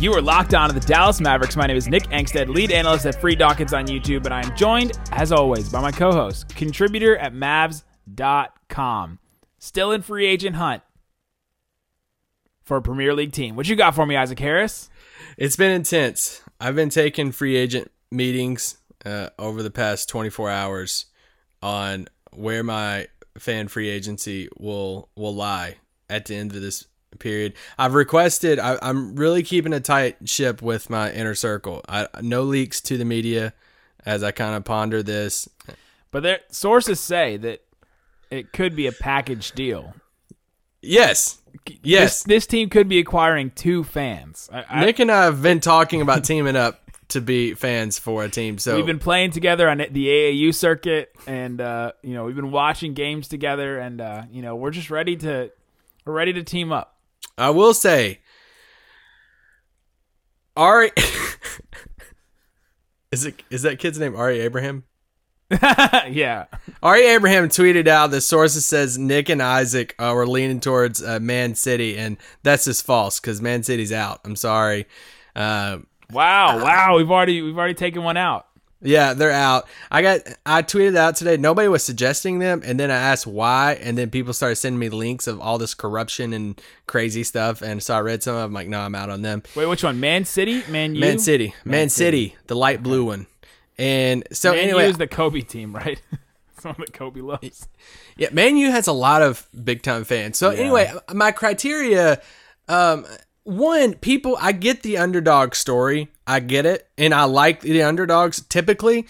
You are locked on to the Dallas Mavericks. My name is Nick Angstadt, lead analyst at Free Dawkins on YouTube, and I am joined, as always, by my co-host, contributor at Mavs.com, still in free agent hunt for a Premier League team. What you got for me, Isaac Harris? It's been intense. I've been taking free agent meetings uh, over the past 24 hours on where my fan free agency will will lie at the end of this period. I've requested. I, I'm really keeping a tight ship with my inner circle. I, no leaks to the media as I kind of ponder this. But there, sources say that it could be a package deal. Yes, yes. This, this team could be acquiring two fans. I, I- Nick and I have been talking about teaming up to be fans for a team. So We've been playing together on the AAU circuit, and uh, you know we've been watching games together, and uh, you know we're just ready to we're ready to team up. I will say, Ari, is it is that kid's name Ari Abraham? yeah, Ari Abraham tweeted out the sources says Nick and Isaac uh, were leaning towards uh, Man City, and that's just false because Man City's out. I'm sorry. Uh, wow, wow, we've already we've already taken one out. Yeah, they're out. I got I tweeted out today. Nobody was suggesting them, and then I asked why, and then people started sending me links of all this corruption and crazy stuff, and so I read some of them. Like, no, I'm out on them. Wait, which one? Man City, Man U, Man City, Man, City, the light blue one. And so Man anyway, U is the Kobe team, right? It's one that Kobe loves. Yeah, Man U has a lot of big time fans. So anyway, my criteria, um, one, people, I get the underdog story, I get it, and I like the underdogs typically,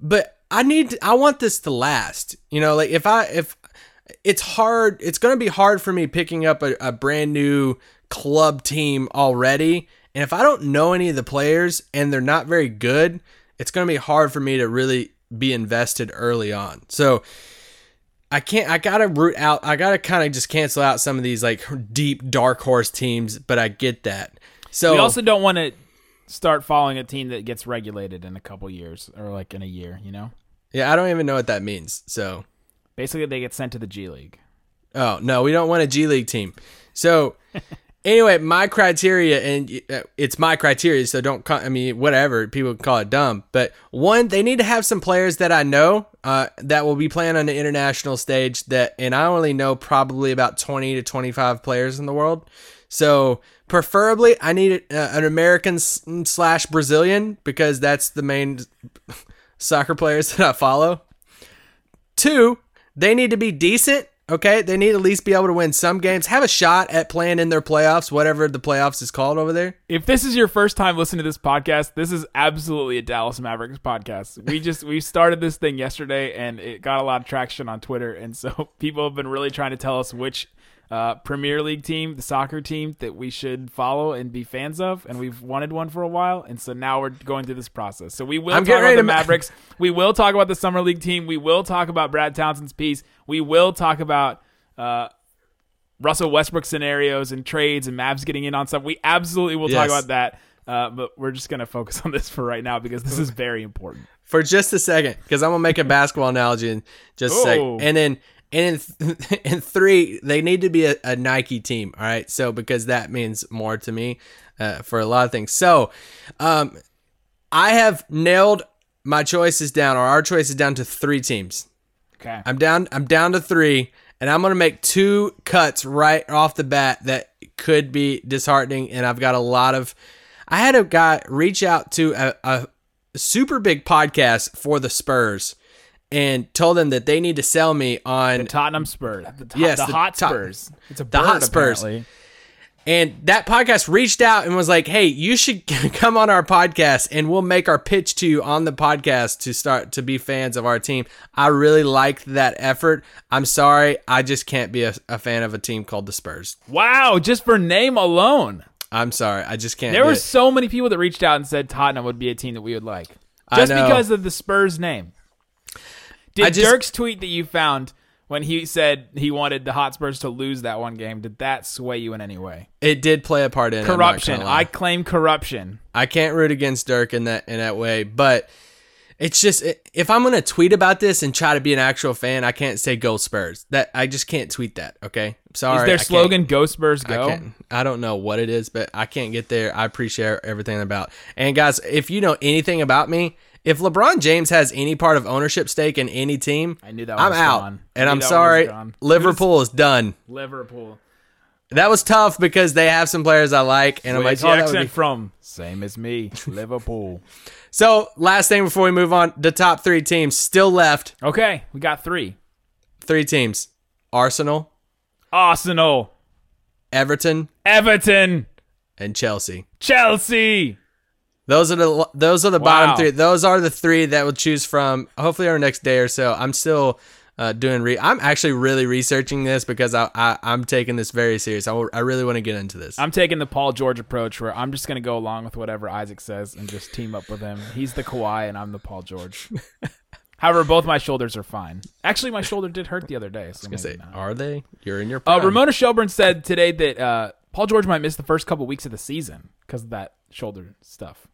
but I need, I want this to last. You know, like if I if it's hard, it's gonna be hard for me picking up a, a brand new club team already, and if I don't know any of the players and they're not very good, it's gonna be hard for me to really be invested early on. So I can't. I gotta root out. I gotta kind of just cancel out some of these like deep dark horse teams. But I get that. So We also don't want to start following a team that gets regulated in a couple years or like in a year. You know, yeah, I don't even know what that means. So basically they get sent to the G League. oh no, we don't want a G League team. So anyway, my criteria and uh, it's my criteria. So don't. Call, I mean, whatever people call it dumb. But one, they need to have some players that I know uh, that will be playing on the international stage. That and I only know probably about twenty to twenty five players in the world. So preferably, I need uh, an American slash Brazilian because that's the main soccer players that I follow. Two, they need to be decent. Okay, they need at least be able to win some games, have a shot at playing in their playoffs, whatever the playoffs is called over there. if this is your first time listening to this podcast, this is absolutely a Dallas Mavericks podcast. We just we started this thing yesterday and it got a lot of traction on Twitter, and so people have been really trying to tell us which uh, Premier League team, the soccer team that we should follow and be fans of, and we've wanted one for a while, and so now we're going through this process. So we will I'm talk about the to Mavericks. we will talk about the summer league team. We will talk about Brad Townsend's piece. We will talk about. Uh, Russell Westbrook scenarios and trades and Mavs getting in on stuff. We absolutely will talk about that. Uh, but we're just gonna focus on this for right now because this is very important. For just a second, because I'm gonna make a basketball analogy in just a Oh. second, and then and in, in three, they need to be a, a Nike team. All right, so because that means more to me uh, for a lot of things. So, um, I have nailed my choices down, or our choices down to three teams. Okay. I'm down. I'm down to three, and I'm gonna make two cuts right off the bat that could be disheartening. And I've got a lot of. I had a guy reach out to a, a super big podcast for the Spurs, and told them that they need to sell me on Tottenham Spurs. The, to- Yes, the, the hot Spurs. It's a the bird, hot Spurs. apparently. And that podcast reached out and was like, "Hey, you should come on our podcast, and we'll make our pitch to you on the podcast to start to be fans of our team." I really liked that effort. I'm sorry, I just can't be a, a fan of a team called the Spurs. Wow, just for name alone. I'm sorry, I just can't. There were it. so many people that reached out and said Tottenham would be a team that we would like. Just because of the Spurs name. Did just- Dirk's tweet that you found when he said he wanted the Hotspurs to lose that one game, did that sway you in any way? It did play a part in it, I'm not Corruption. I claim corruption. I can't root against Dirk in that in that way, but it's just if I'm gonna tweet about this and try to be an actual fan, I can't say go Spurs. That I just can't tweet that. Okay, sorry. Is their slogan "Go Spurs I Go"? can't. I don't know what it is, but I can't get there. I appreciate everything about. And guys, if you know anything about me, if LeBron James has any part of ownership stake in any team, I knew that I'm was out. gone. And I'm sorry, was. Liverpool is done. Liverpool. That was tough because they have some players I like, and I'm like, oh, that would accent be from? Same as me, Liverpool. So, last thing before we move on, the top three teams still left. Okay, we got three. Three teams: Arsenal, Arsenal, Everton, Everton, and Chelsea. Chelsea. Those are the those are the Wow. bottom three. Those are the three that we'll choose from. Hopefully, our next day or so. I'm still uh, doing. Re- I'm actually really researching this because I, I I'm taking this very serious. I, I really want to get into this. I'm taking the Paul George approach where I'm just going to go along with whatever Isaac says and just team up with him. He's the Kawhi and I'm the Paul George. However, both my shoulders are fine. Actually, my shoulder did hurt the other day. So I maybe say, not. are they? You're in your. Uh. Ramona Shelburne said today that uh, Paul George might miss the first couple weeks of the season because of that shoulder stuff.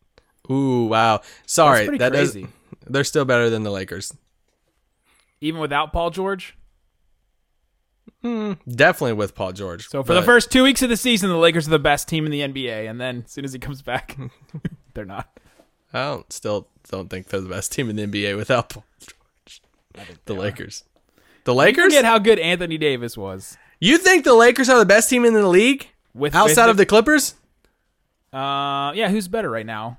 Ooh, wow. Sorry, pretty that does. crazy. They're still better than the Lakers. Even without Paul George. Definitely with Paul George. So for the first two weeks of the season, the Lakers are the best team in the NBA, and then as soon as he comes back, they're not. I don't still don't think they're the best team in the NBA without Paul George. The Lakers. The Lakers? Forget how good Anthony Davis was. You think the Lakers are the best team in the league With outside with of the Clippers? uh, yeah, who's better right now?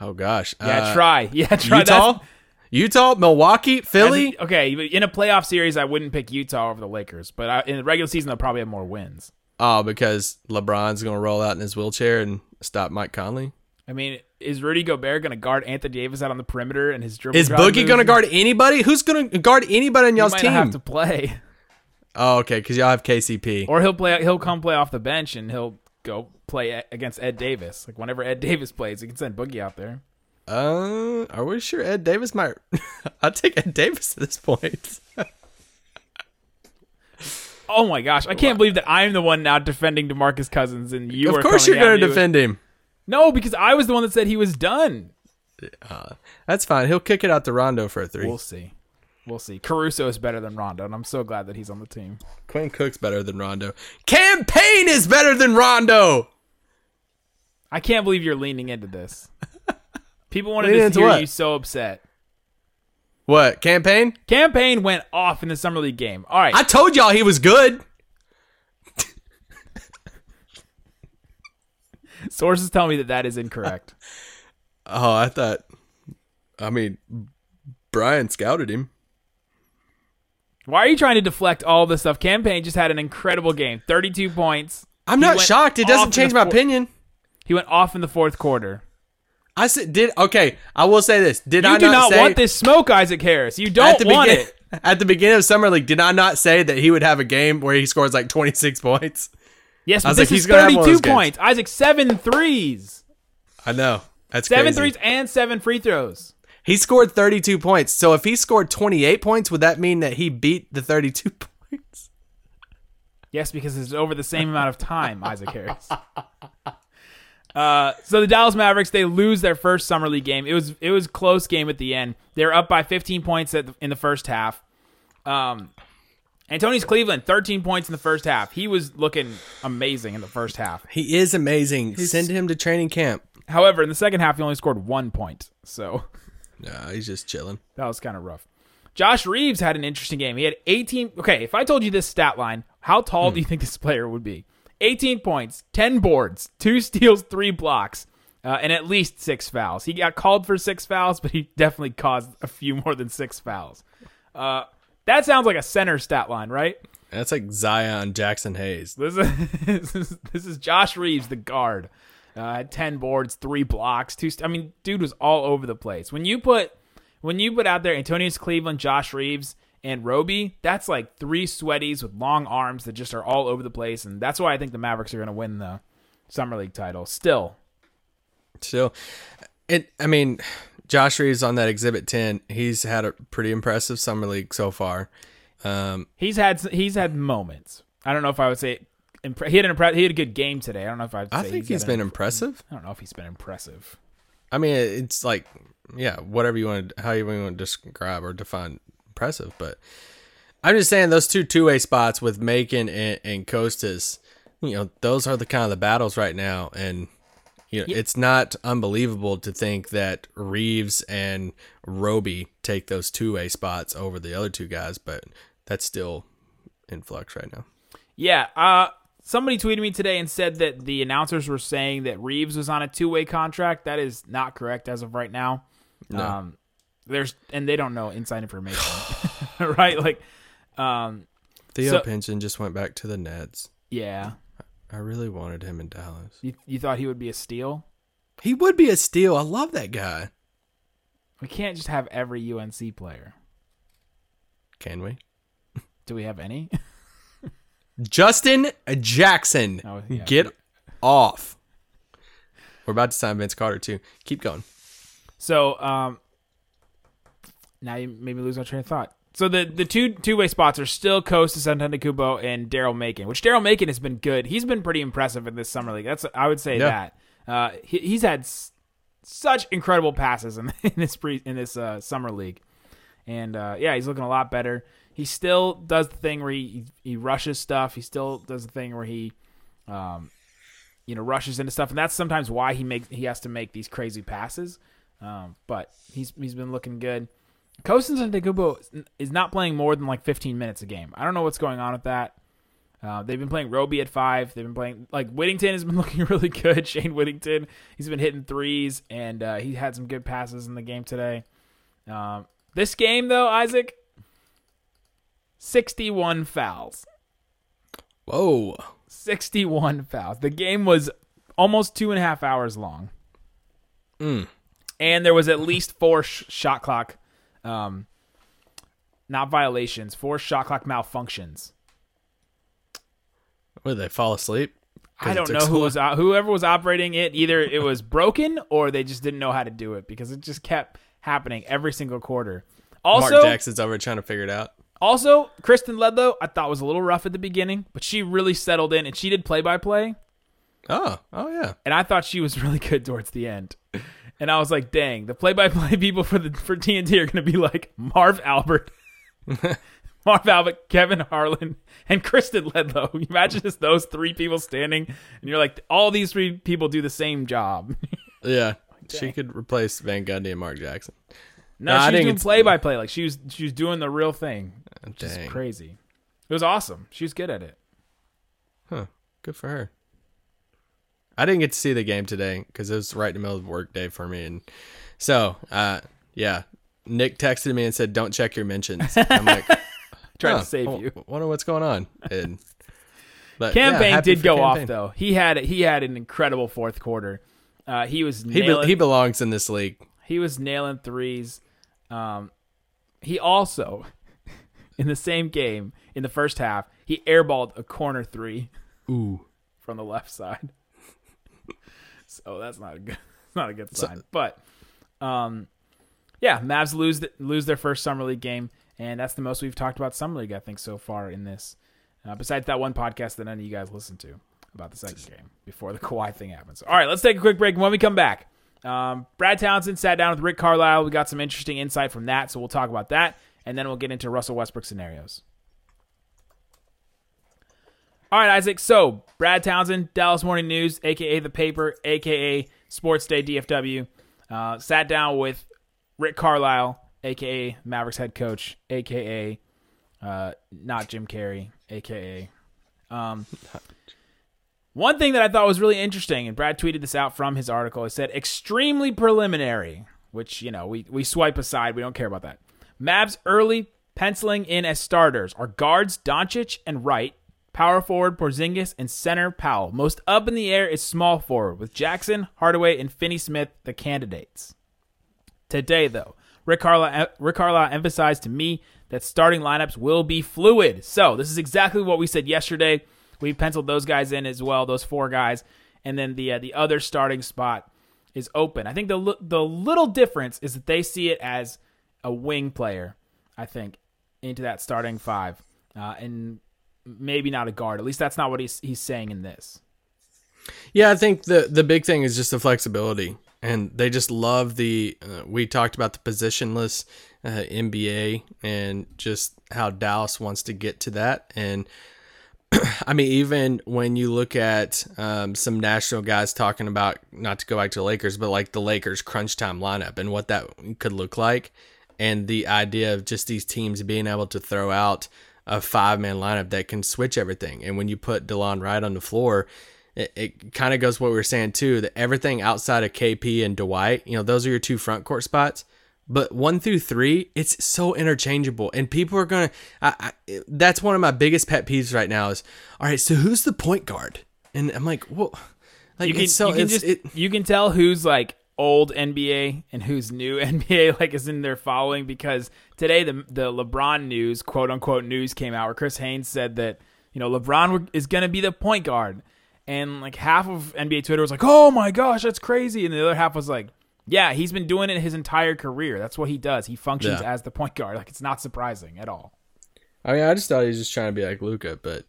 Oh gosh. Yeah, Uh, try. Yeah, try. Utah, That's- Utah, Milwaukee, Philly. Okay, in a playoff series, I wouldn't pick Utah over the Lakers, but I, in the regular season, they'll probably have more wins. Oh, because LeBron's gonna roll out in his wheelchair and stop Mike Conley. I mean, is Rudy Gobert going to guard Anthony Davis out on the perimeter and his dribble? Is Boogie moves? gonna guard anybody? Who's gonna guard anybody on y'all's team? have to play, Oh, okay, because y'all have KCP. or he'll play. He'll come play off the bench and he'll go play against Ed Davis. Like whenever Ed Davis plays, he can send Boogie out there. Uh, are we sure Ed Davis might? I'll take Ed Davis at this point. Oh my gosh, I can't believe that I'm the one now defending Demarcus Cousins, and you. of course, you're me with- defend him. No, because I was the one that said he was done. That's fine. He'll kick it out to Rondo for a 3 We'll see. We'll see. Caruso is better than Rondo, and I'm so glad that he's on the team. Quinn Cook's better than Rondo. Campaign is better than Rondo. I can't believe you're leaning into this. People wanted to hear what? you so upset. What campaign? Campaign went off in the summer league game. All right, I told y'all he was good. sources tell me that that is incorrect. Oh, I thought. I mean, Brian scouted him. Why are you trying to deflect all this stuff? Campaign just had an incredible game, 32 points. I'm He not shocked. It doesn't change my opinion. He went off in the fourth quarter. I said, did okay. I will say this. Did You I do not say, want this smoke, Isaac Harris. You don't want begin- it. At the beginning of summer league, did I not say that he would have a game where he scores like 26 points? Yes, I but was this like, is he's gonna have 32 those games. points. Isaac, seven threes. I know. That's Seven crazy. threes and seven free throws. He scored 32 points. So if he scored 28 points, would that mean that he beat the 32 points? Yes, because it's over the same amount of time, Isaac Harris. Uh, so the Dallas Mavericks they lose their first summer league game. It was it was close game at the end. They're up by 15 points at the, in the first half. Um, Antonius Cleveland 13 points in the first half. He was looking amazing in the first half. He is amazing. Send him to training camp. However, in the second half he only scored one point. So Nah, he's just chilling. That was kind of rough. Josh Reaves had an interesting game. He had 18. Okay, if I told you this stat line, how tall do you think this player would be? 18 points, 10 boards, two steals, three blocks, uh, and at least six fouls. He got called for six fouls, but he definitely caused a few more than six fouls. Uh, that sounds like a center stat line, right? That's like Zion Jackson Hayes. This is this is, this is Josh Reaves, the guard. Uh, ten boards, three blocks, two. St- I mean, dude was all over the place. When you put when you put out there Antonius Cleveland, Josh Reaves, and Roby, that's like three sweaties with long arms that just are all over the place, and that's why I think the Mavericks are going to win the summer league title. Still, Still, it. I mean, Josh Reaves on that Exhibit 10, he's had a pretty impressive summer league so far. Um, He's had he's had moments. I don't know if I would say impre- he had an impre- he had a good game today. I don't know if I'd I think he's had been an- impressive. I don't know if he's been impressive. I mean, it's like, yeah, whatever you want, how you want to describe or define impressive. But I'm just saying those two two way spots with Macon and, and Kostas, you know, those are the kind of the battles right now. And, you know, it's not unbelievable to think that Reaves and Roby take those two way spots over the other two guys, but that's still in flux right now. Yeah. Uh, somebody tweeted me today and said that the announcers were saying that Reaves was on a two way contract. That is not correct as of right now. Um, there's and they don't know inside information, right? Like, um, Theo So- Pinson just went back to the Nets. yeah. I really wanted him in Dallas. You you thought he would be a steal? He would be a steal. I love that guy. We can't just have every UNC player. Can we? Do we have any? Justin Jackson. Oh, yeah. Get off. We're about to sign Vince Carter too. Keep going. So um, now you made me lose my train of thought. So the the two two way spots are still Kostas Antetokounmpo and Daryl Macon, which Daryl Macon has been good. He's been pretty impressive in this summer league. That's I would say Yeah. that uh, he, he's had s- such incredible passes in, in this pre in this uh, summer league, and uh, yeah, he's looking a lot better. He still does the thing where he he rushes stuff. He still does the thing where he um, you know rushes into stuff, and that's sometimes why he makes he has to make these crazy passes. Um, but he's he's been looking good. Kostas Antetokounmpo is not playing more than like 15 minutes a game. I don't know what's going on with that. Uh, they've been playing Roby at five. They've been playing like Whittington has been looking really good. Shayne Whittington, he's been hitting threes and uh, he had some good passes in the game today. Um, this game though, Isaac, 61 fouls. Whoa. 61 fouls. The game was almost two and a half hours long. And there was at least four sh- shot clock, um, not violations, four shot clock malfunctions. Would they fall asleep? I don't know who was uh, whoever was operating it. Either it was broken or they just didn't know how to do it because it just kept happening every single quarter. Also, Mark Jackson's over trying to figure it out. Also, Kristen Ledlow, I thought was a little rough at the beginning, but she really settled in and she did play by play. Oh, oh yeah. and I thought she was really good towards the end. And I was like, dang, the play-by-play people for the for TNT are going to be like Marv Albert, Marv Albert, Kevin Harlan, and Kristen Ledlow. Imagine just those three people standing, and you're like, all these three people do the same job. Yeah. She could replace Van Gundy and Mark Jackson. no, No, she was doing play-by-play, like she was she was doing the real thing, which is crazy. It was awesome. She was good at it. Huh. Good for her. I didn't get to see the game today because it was right in the middle of work day for me, and so uh, yeah. Nick texted me and said, "Don't check your mentions." I'm like, Trying "Huh, to save you. Wonder what's going on. And but Campaign happy did go off though. He had he had an incredible fourth quarter. Uh, he was He be- he belongs in this league. He was nailing threes. Um, he also, in the same game, in the first half, he airballed a corner three Ooh. from the left side. so that's not a good, not a good sign. but, um, yeah, Mavs lose lose their first summer league game, and that's the most we've talked about summer league I think so far in this. Uh, besides that one podcast that none of you guys listened to about the second game before the Kawhi thing happens. All right, let's take a quick break. When we come back, um, Brad Townsend sat down with Rick Carlisle. We got some interesting insight from that, so we'll talk about that, and then we'll get into Russell Westbrook scenarios. All right, Isaac. So, Brad Townsend, Dallas Morning News, aka The Paper, aka Sports Day DFW, uh, sat down with Rick Carlisle, aka Mavericks head coach, aka uh, not Jim Carrey, aka. Um, one thing that I thought was really interesting, and Brad tweeted this out from his article, it said extremely preliminary, which, you know, we, we swipe aside. We don't care about that. Mavs early penciling in as starters are guards Doncic and Wright, power forward Porzingis, and center Powell. Most up in the air is small forward, with Jackson, Hardaway, and Finney Smith the candidates. Today, though, Rick Carlisle, Rick Carlisle emphasized to me that starting lineups will be fluid. So, this is exactly what we said yesterday. We penciled those guys in as well, those four guys, and then the uh, the other starting spot is open. I think the the little difference is that they see it as a wing player. I think into that starting five, uh, and maybe not a guard. At least that's not what he's he's saying in this. Yeah, I think the the big thing is just the flexibility, and they just love the. Uh, we talked about the positionless uh, NBA and just how Dallas wants to get to that, and I mean, even when you look at um, some national guys talking about not to go back to the Lakers, but like the Lakers crunch time lineup and what that could look like, and the idea of just these teams being able to throw out a five man lineup that can switch everything. And when you put Delon Wright on the floor, it, it kind of goes what we were saying too that everything outside of KP and Dwight, you know, those are your two front court spots. But one through three, it's so interchangeable, and people are gonna. I, I, that's one of my biggest pet peeves right now. Is all right. So who's the point guard? And I'm like, well, like You can, so you can just it, you can tell who's like old NBA and who's new NBA like is in their following because today the the LeBron news quote unquote news came out where Chris Haynes said that you know LeBron is going to be the point guard. And like half of NBA Twitter was like oh my gosh that's crazy. And the other half was like yeah he's been doing it his entire career. That's what he does. He functions Yeah. as the point guard. Like it's not surprising at all. I mean, I just thought he was just trying to be like Luka, but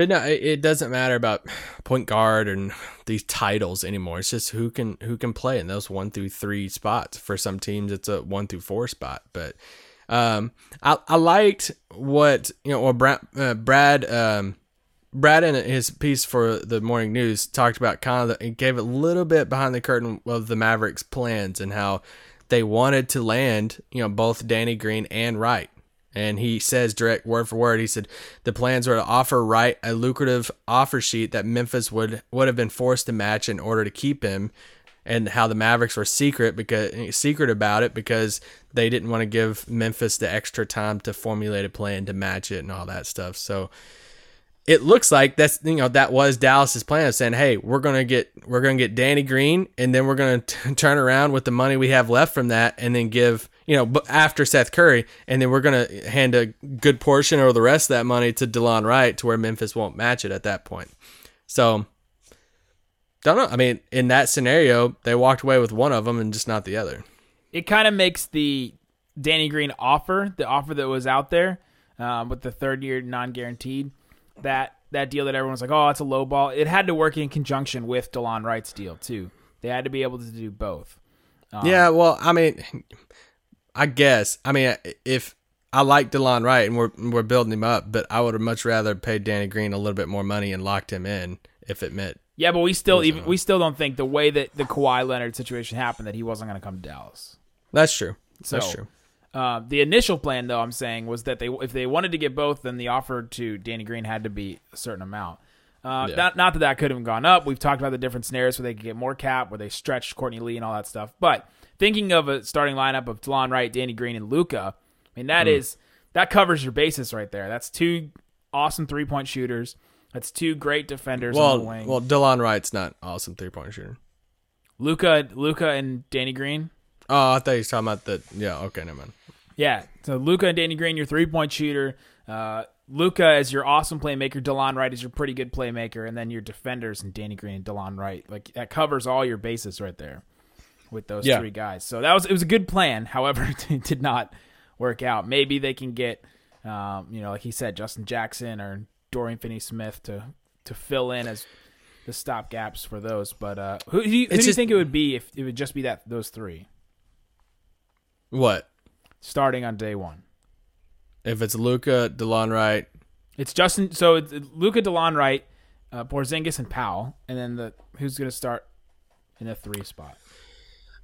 but no, it, doesn't matter about point guard and these titles anymore. It's just who can who can play in those one through three spots. For some teams, it's a one through four spot. But um, I I liked what you know. Or Brad uh, Brad um, Brad in his piece for the morning news talked about kind of the, he gave a little bit behind the curtain of the Mavericks' plans and how they wanted to land you know both Danny Green and Wright. And he says direct word for word, he said the plans were to offer Wright a lucrative offer sheet that Memphis would would have been forced to match in order to keep him, and how the Mavericks were secret because secret about it because they didn't want to give Memphis the extra time to formulate a plan to match it and all that stuff. So it looks like that's you know that was Dallas's plan of saying, "Hey, we're gonna get we're gonna get Danny Green, and then we're gonna t- turn around with the money we have left from that, and then give you know after Seth Curry, and then we're gonna hand a good portion or the rest of that money to Delon Wright to where Memphis won't match it at that point." So don't know. I mean, in that scenario, they walked away with one of them and just not the other. it kind of makes the Danny Green offer, the offer that was out there um, with the third year non guaranteed, that that deal that everyone's like, oh, it's a low ball. It had to work in conjunction with Delon Wright's deal too. They had to be able to do both. Um, Yeah, well, I mean, I guess. I mean, if I like Delon Wright and we're we're building him up, but I would have much rather paid Danny Green a little bit more money and locked him in if it meant. Yeah, but we still even we still don't think the way that the Kawhi Leonard situation happened that he wasn't going to come to Dallas. That's true. That's true. Uh, the initial plan, though, I'm saying was that they if they wanted to get both, then the offer to Danny Green had to be a certain amount. Uh, Yeah. not, not that that could have gone up. We've talked about the different scenarios where they could get more cap, where they stretched Courtney Lee and all that stuff. But thinking of a starting lineup of Delon Wright, Danny Green, and Luka, I mean that Hmm. is that covers your basis right there. That's two awesome three point shooters. That's two great defenders on Well, the wing. well, Delon Wright's not awesome three point shooter. Luka, Luka, and Danny Green. Oh, I thought you were talking about the. Yeah, okay, never mind. Yeah. So Luka and Danny Green, your three point shooter. Uh, Luka is your awesome playmaker. Delon Wright is your pretty good playmaker, and then your defenders and Danny Green and Delon Wright. Like that covers all your bases right there with those Yeah. three guys. So that was it was a good plan. However, it did not work out. Maybe they can get, um, you know, like he said, Justin Jackson or Dorian Finney-Smith to to fill in as the stop gaps for those. But uh, who, who, do you- who do you just- think it would be if it would just be that those three What starting on day one? if it's Luka, Delon Wright? It's Justin. So it's Luka Delon Wright, uh, Porzingis, and Powell, and then the who's going to start in the three spot.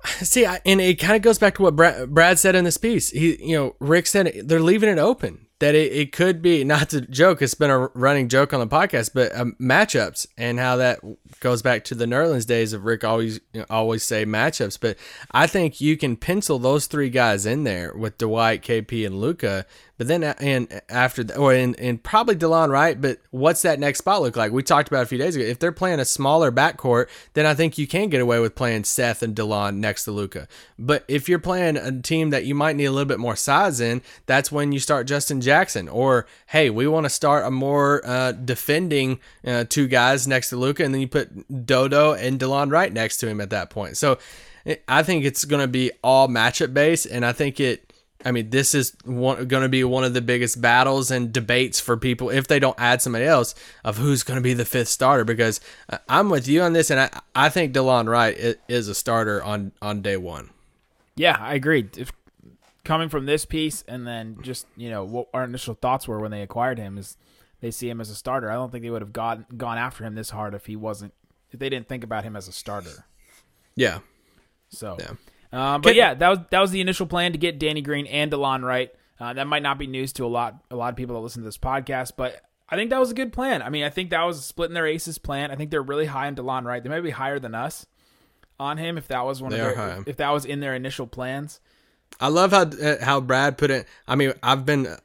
See, I, and it kind of goes back to what Brad, Brad said in this piece. He, you know, Rick said they're leaving it open that it, it could be not to joke. It's been a running joke on the podcast, but um, matchups and how that goes back to the Nerlens days of Rick always you know, always say matchups. But I think you can pencil those three guys in there with Dwight, KP, and Luka But then, and after, th- or in, and probably Delon Wright. But what's that next spot look like? We talked about a few days ago. If they're playing a smaller backcourt, then I think you can get away with playing Seth and Delon next to Luka. But if you're playing a team that you might need a little bit more size in, that's when you start Justin Jackson. Or hey, we want to start a more uh, defending uh, two guys next to Luka, and then you put Dodo and Delon Wright next to him at that point. So I think it's going to be all matchup based, and I think it. I mean, this is going to be one of the biggest battles and debates for people if they don't add somebody else of who's going to be the fifth starter. Because uh, I'm with you on this, and I, I think Delon Wright is a starter on on day one. Yeah, I agree. If coming from this piece and then just you know what our initial thoughts were when they acquired him is they see him as a starter. I don't think they would have gone gone after him this hard if he wasn't if they didn't think about him as a starter. Yeah, So, Yeah. um, but Can- yeah, that was that was the initial plan to get Danny Green and Delon Wright. Uh, that might not be news to a lot a lot of people that listen to this podcast, but I think that was a good plan. I mean, I think that was a splitting their aces plan. I think they're really high on Delon Wright. They might be higher than us on him if that was one They of their high. if that was in their initial plans. I love how uh, how Brad put it. I mean, I've been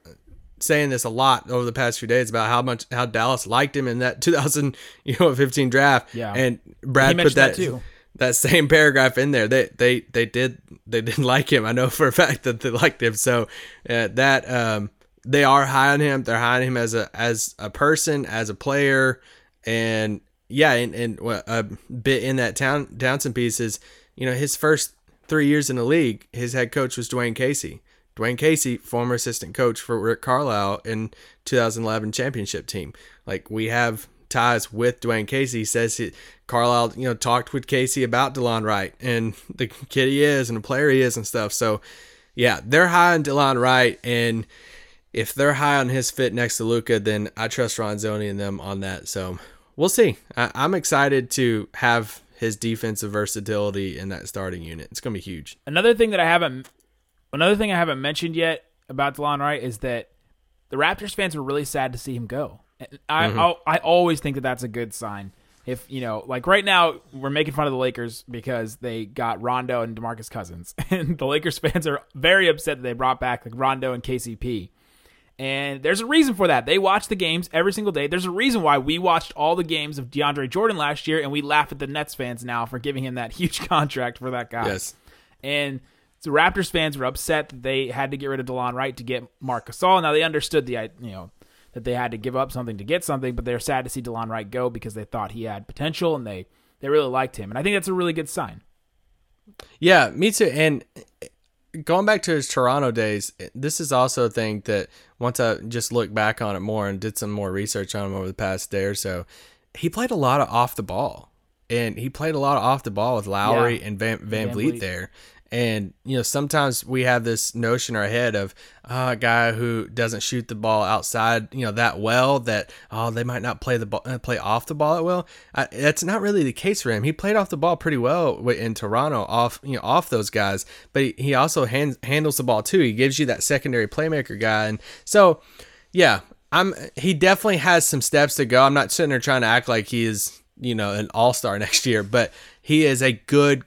saying this a lot over the past few days about how much how Dallas liked him in that 2000 you know 15 draft. Yeah. and Brad put that that too. that same paragraph in there. They they they did they didn't like him. I know for a fact that they liked him. So uh, that um they are high on him. They're high on him as a as a person, as a player, and yeah, and and what a bit in that town Townsend piece is you know his first three years in the league, his head coach was Dwayne Casey. Dwayne Casey, former assistant coach for Rick Carlisle in 2011 championship team. Like we have ties with Dwayne Casey. He says he, Carlisle, you know, talked with Casey about Delon Wright and the kid he is and the player he is and stuff. So, yeah, they're high on Delon Wright, and if they're high on his fit next to Luka, then I trust Ronzoni and them on that. So we'll see. I, I'm excited to have his defensive versatility in that starting unit. It's gonna be huge. Another thing that I haven't another thing I haven't mentioned yet about Delon Wright is that the Raptors fans were really sad to see him go. And I mm-hmm. I'll- I always think that that's a good sign. If you know, like right now, we're making fun of the Lakers because they got Rondo and Demarcus Cousins, and the Lakers fans are very upset that they brought back like Rondo and KCP. And there's a reason for that. They watch the games every single day. There's a reason why we watched all the games of DeAndre Jordan last year, and we laugh at the Nets fans now for giving him that huge contract for that guy. Yes. And so Raptors fans were upset that they had to get rid of Delon Wright to get Marc Gasol. Now they understood the you know that they had to give up something to get something, but they're sad to see Delon Wright go because they thought he had potential and they they really liked him. And I think that's a really good sign. Yeah, me too. And going back to his Toronto days, eh, this is also a thing that once I just looked back on it more and did some more research on him over the past day or so, he played a lot of off the ball. And he played a lot of off the ball with Lowry Yeah. and Van, Van, VanVleet, Vliet. there. And, you know, sometimes we have this notion in our head of uh, a guy who doesn't shoot the ball outside, you know, that well that, oh, they might not play the ball, uh, play off the ball that well. I, that's not really the case for him. He played off the ball pretty well in Toronto, off, you know, off those guys, but he, he also hand, handles the ball too. He gives you that secondary playmaker guy. And so, yeah, I'm, he definitely has some steps to go. I'm not sitting there trying to act like he is, you know, an all star next year, but he is a good,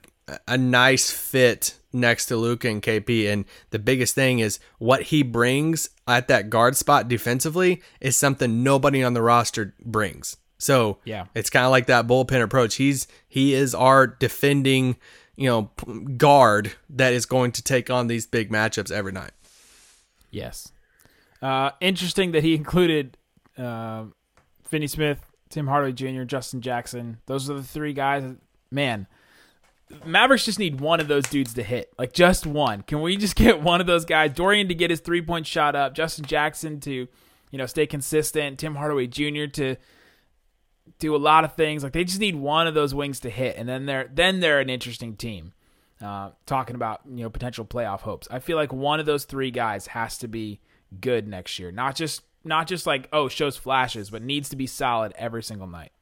a nice fit next to Luka and KP. And the biggest thing is what he brings at that guard spot defensively is something nobody on the roster brings. So Yeah. it's kind of like that bullpen approach. He's he is our defending, you know, guard that is going to take on these big matchups every night. Yes. Uh, interesting that he included uh, Finney Smith, Tim Hardaway Jr., Justin Jackson. Those are the three guys. Man, Mavericks just need one of those dudes to hit. Like just one. Can we just get one of those guys? Dorian to get his three point shot up. Justin Jackson to, you know, stay consistent. Tim Hardaway Jr. to do a lot of things. Like they just need one of those wings to hit, and then they're then they're an interesting team. Uh, talking about you know potential playoff hopes. I feel like one of those three guys has to be good next year. Not just not just like oh shows flashes, but needs to be solid every single night.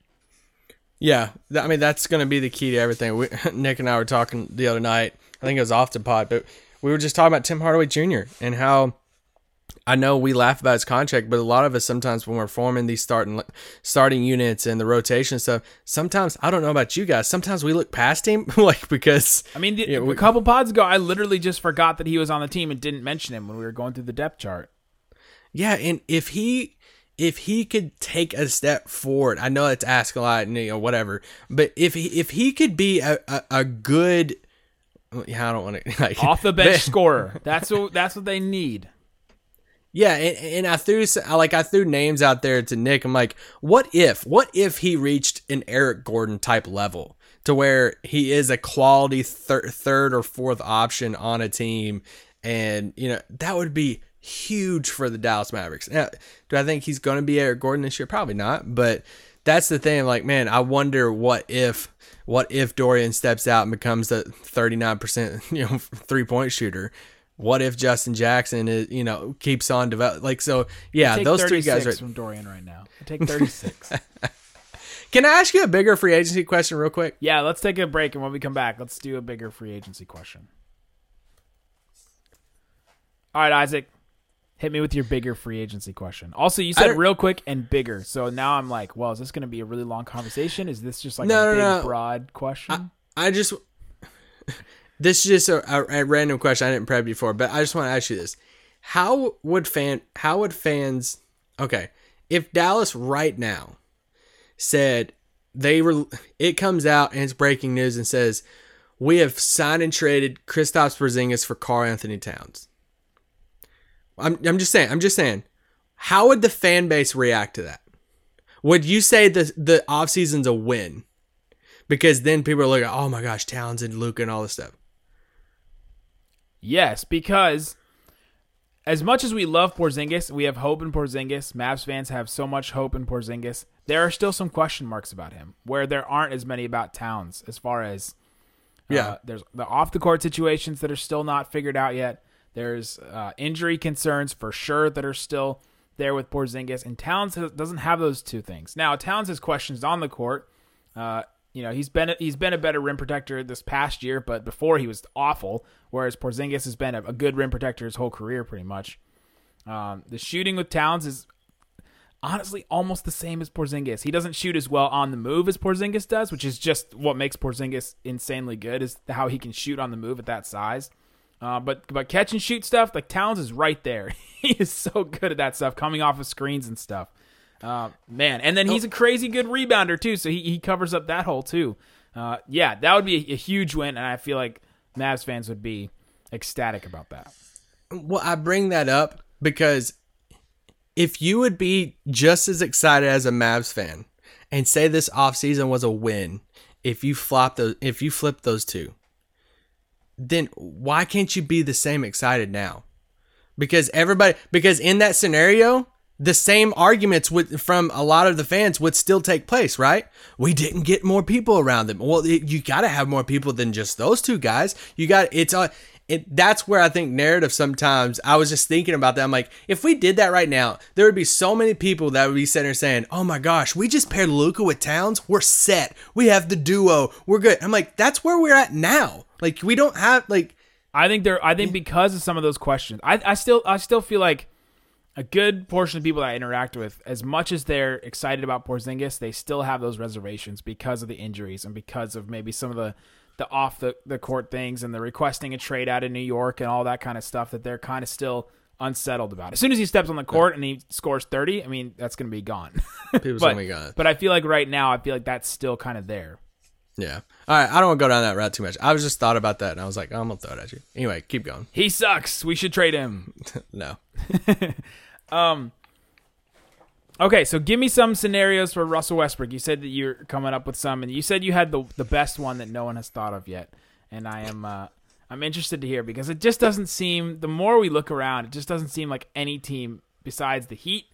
Yeah, I mean that's going to be the key to everything. We, Nick and I were talking the other night. I think it was off the pod, but we were just talking about Tim Hardaway Jr. and how I know we laugh about his contract, but a lot of us sometimes when we're forming these starting starting units and the rotation stuff, sometimes I don't know about you guys. Sometimes we look past him, like because I mean, the, Yeah, we- a couple pods ago, I literally just forgot that he was on the team and didn't mention him when we were going through the depth chart. Yeah, and if he if he could take a step forward, I know it's ask a lot and you know whatever, but if he if he could be a a, a good, yeah, I don't want to like Off the bench but- scorer. That's what that's what they need. Yeah, and, and I threw like I threw names out there to Nick. I'm like, what if what if he reached an Eric Gordon type level to where he is a quality thir- third or fourth option on a team, and you know that would be huge for the Dallas Mavericks. Now, do I think he's going to be Eric Gordon this year? Probably not, but that's the thing. Like, man, I wonder what if what if Dorian steps out and becomes a 39% you know three point shooter. What if Justin Jackson is, you know, keeps on develop like so? Yeah, those three guys are. from Dorian right now. I take 36. Can I ask you a bigger free agency question real quick? yeah, let's take a break and when we come back, let's do a bigger free agency question. All right, Isaac. Hit me with your bigger free agency question. Also, you said real quick and bigger. So now I'm like, well, is this going to be a really long conversation? Is this just like No, a no, big, no. broad question? I just this is just a, a, a random question I didn't prep you for, but I just want to ask you this: How would fan how would fans okay if Dallas right now said they were it comes out and it's breaking news and says we have signed and traded Kristaps Porzingis for Karl-Anthony Towns. I'm I'm just saying I'm just saying how would the fan base react to that? Would you say the the offseason's a win? Because then people are like, oh my gosh, Towns and Luka and all this stuff. Yes, because as much as we love Porzingis, we have hope in Porzingis. Mavs fans have so much hope in Porzingis. There are still some question marks about him, where there aren't as many about Towns. As far as uh, Yeah. there's the off the court situations that are still not figured out yet. There's uh, injury concerns for sure that are still there with Porzingis, and Towns has, doesn't have those two things. Now Towns has questions on the court. Uh, you know he's been he's been a better rim protector this past year, but before he was awful. Whereas Porzingis has been a, a good rim protector his whole career, pretty much. Um, the shooting with Towns is honestly almost the same as Porzingis. He doesn't shoot as well on the move as Porzingis does, which is just what makes Porzingis insanely good is how he can shoot on the move at that size. Uh, but but catch and shoot stuff like Towns is right there. he is so good at that stuff, coming off of screens and stuff. Uh, man, and then he's a crazy good rebounder too, so he, he covers up that hole too. Uh, yeah, that would be a, a huge win, and I feel like Mavs fans would be ecstatic about that. Well, I bring that up because if you would be just as excited as a Mavs fan and say this offseason was a win, if you flop those if you flip those two, then why can't you be the same excited now? Because everybody because in that scenario, the same arguments would from a lot of the fans would still take place, right? We didn't get more people around them. Well, it, you got to have more people than just those two guys. You got it's a it, that's where I think narrative sometimes. I was just thinking about that. I'm like, if we did that right now, there would be so many people that would be sitting there saying, "Oh my gosh, we just paired Luka with Towns. We're set. We have the duo. We're good." I'm like, that's where we're at now. Like we don't have like I think there. I think because of some of those questions, I, I still I still feel like a good portion of people that I interact with, as much as they're excited about Porzingis, they still have those reservations because of the injuries and because of maybe some of the the off the, the court things and the requesting a trade out of New York and all that kind of stuff that they're kind of still unsettled about. As soon as he steps on the court and he scores 30, I mean, that's going to be gone. people's but, oh my god. but I feel like right now, I feel like that's still kind of there. Yeah. All right. I don't want to go down that route too much. I was just thought about that and I was like, I'm gonna throw it at you. Anyway, keep going. He sucks. We should trade him. No. Um, Okay, so give me some scenarios for Russell Westbrook. You said that you're coming up with some, and you said you had the the best one that no one has thought of yet. And I am uh, I'm interested to hear because it just doesn't seem. The more we look around, it just doesn't seem like any team besides the Heat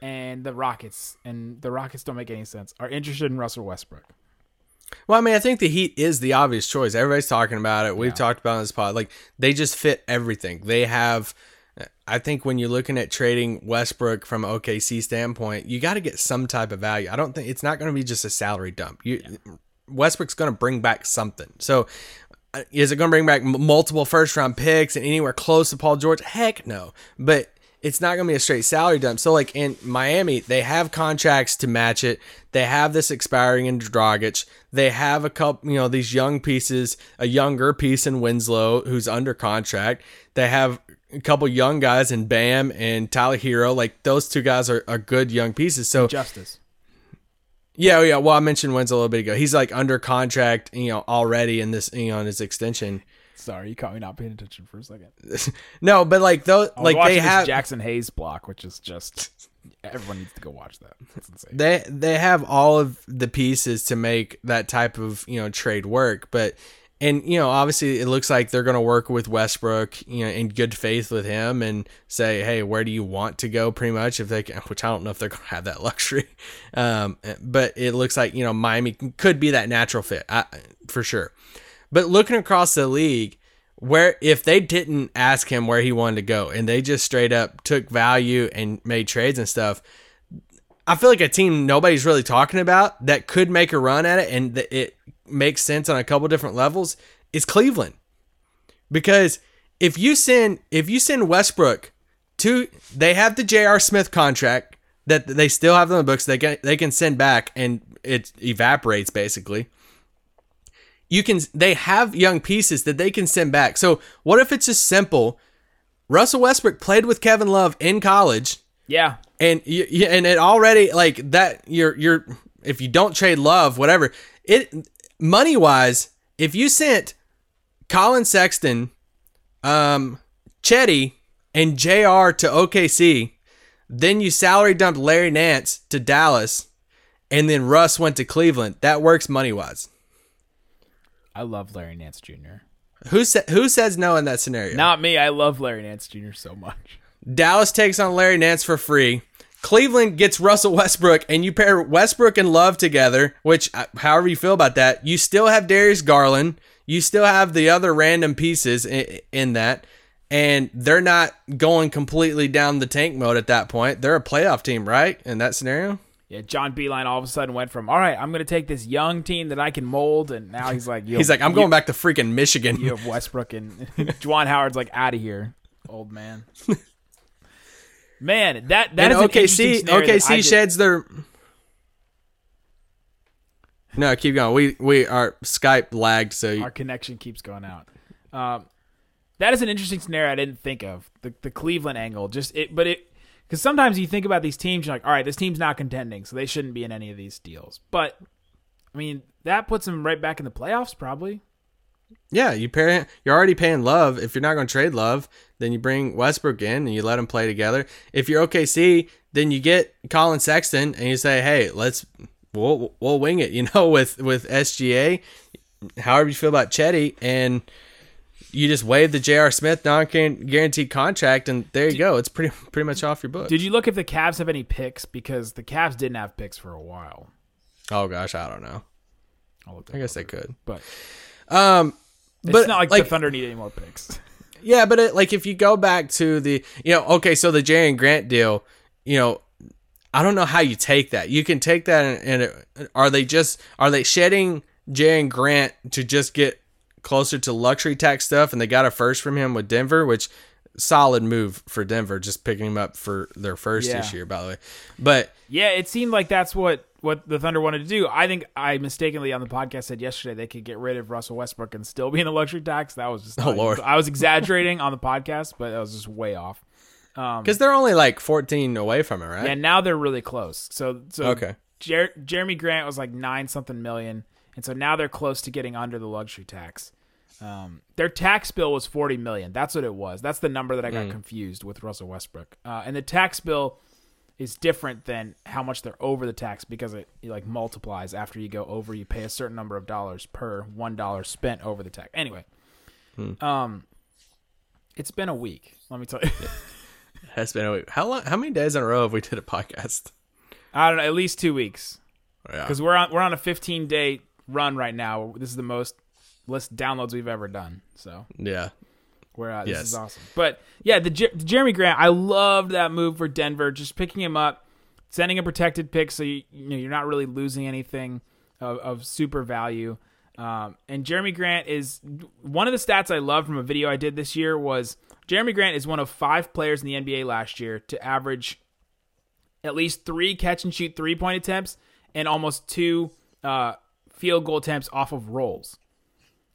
and the Rockets, and the Rockets don't make any sense, are interested in Russell Westbrook. Well, I mean, I think the Heat is the obvious choice. Everybody's talking about it. We've talked about it on this pod. Like they just fit everything. They have. I think when you're looking at trading Westbrook from OKC standpoint, you got to get some type of value. I don't think it's not going to be just a salary dump. You Westbrook's going to bring back something. So uh, is it going to bring back multiple first round picks and anywhere close to Paul George? Heck no. But it's not going to be a straight salary dump. So like in Miami, they have contracts to match it. They have this expiring in Dragic. They have a couple, you know, these young pieces, a younger piece in Winslow who's under contract. They have a couple young guys in Bam and Tyler Herro. Like those two guys are, are good young pieces. So Justise. yeah, oh, yeah. Well, I mentioned Wenzel a little bit ago. He's like under contract, you know, already in this, you know, on his extension. Sorry, you caught me not paying attention for a second. No, but like those, like they have Jaxson Hayes block, which is just everyone needs to go watch that. That's insane. they they have all of the pieces to make that type of you know trade work but and you know obviously it looks like they're going to work with Westbrook you know in good faith with him and say hey where do you want to go? pretty much if they can which I don't know if they're going to have that luxury. Um but it looks like you know Miami could be that natural fit I, for sure. But looking across the league where if they didn't ask him where he wanted to go and they just straight up took value and made trades and stuff I feel like a team nobody's really talking about that could make a run at it and it makes sense on a couple different levels is Cleveland. Because if you send if you send Westbrook to they have the J.R. Smith contract that they still have on the books they can they can send back and it evaporates basically. You can they have young pieces that they can send back. So what if it's just simple? Russell Westbrook played with Kevin Love in college Yeah, and you, and it already like that you're you're if you don't trade love whatever it money wise if you sent Collin Sexton um Chetty and JR to OKC then you salary dumped Larry Nance to Dallas and then Russ went to Cleveland that works money wise I love Larry Nance Jr. who sa- who says no in that scenario Not me. I love Larry Nance Jr. so much. Dallas takes on Larry Nance for free. Cleveland gets Russell Westbrook, and you pair Westbrook and Love together, which, uh, however you feel about that, you still have Darius Garland. You still have the other random pieces in, in that, and they're not going completely down the tank mode at that point. They're a playoff team, right? In that scenario? Yeah, John Beilein all of a sudden went from all right, I'm going to take this young team that I can mold, and now he's like, He's like, I'm going back to freaking Michigan. You have Westbrook and Juwan Howard's like out of here, old man. Man, that that and is an OKC, interesting scenario OKC sheds their. No, keep going. We we our Skype lagged, so you, Our connection keeps going out. Um, that is an interesting scenario I didn't think of the the Cleveland angle. Just it, but it because sometimes you think about these teams, you're like, all right, this team's not contending, so they shouldn't be in any of these deals. But I mean, that puts them right back in the playoffs, probably. Yeah, you pair. You're already paying Love. If you're not going to trade Love, then you bring Westbrook in and you let them play together. If you're OKC, then you get Collin Sexton and you say, "Hey, let's we'll we'll wing it." You know, with with SGA, however you feel about Chetty, and you just waive the J.R. Smith non guaranteed contract, and there you go. It's pretty pretty much off your book. Did you look if the Cavs have any picks? Because the Cavs didn't have picks for a while. oh gosh, I don't know. I guess they could. but Um, it's but not like, like the Thunder need any more picks. Yeah, but it, like if you go back to the, you know, okay, so the Jerami Grant deal, you know, I don't know how you take that. You can take that and, and it, are they just are they shedding Jerami Grant to just get closer to luxury tax stuff and they got a first from him with Denver, which solid move for Denver, just picking him up for their first Yeah. this year, by the way. But Yeah, it seemed like that's what what the Thunder wanted to do. I think I mistakenly on the podcast said yesterday they could get rid of Russell Westbrook and still be in the luxury tax. That was just Oh, Lord. I was exaggerating on the podcast, but that was just way off. because they're only like 14 away from it, right? And now they're really close. So so Okay. Jer- Jerami Grant was like nine something million, and so now they're close to getting under the luxury tax. Um, their tax bill was forty million. That's what it was. That's the number that I got Mm. confused with Russell Westbrook. Uh, and the tax bill is different than how much they're over the tax because it, like multiplies after you go over. You pay a certain number of dollars per one dollar spent over the tax. Anyway, Hmm. um, it's been a week. Let me tell you. it Has been a week. How long? How many days in a row have we did a podcast? I don't know, at least two weeks. Yeah. because we're on we're on a 15 day run right now. This is the most list downloads we've ever done. So Yeah. We're uh, this Yes. is awesome. But yeah, the, Jer- the Jerami Grant, I loved that move for Denver. Just picking him up, sending a protected pick, so you, you know you're not really losing anything of, of super value. Um, and Jerami Grant is one of the stats I love from a video I did this year was Jerami Grant is one of five players in the NBA last year to average at least three catch and shoot three point attempts and almost two uh, field goal attempts off of rolls.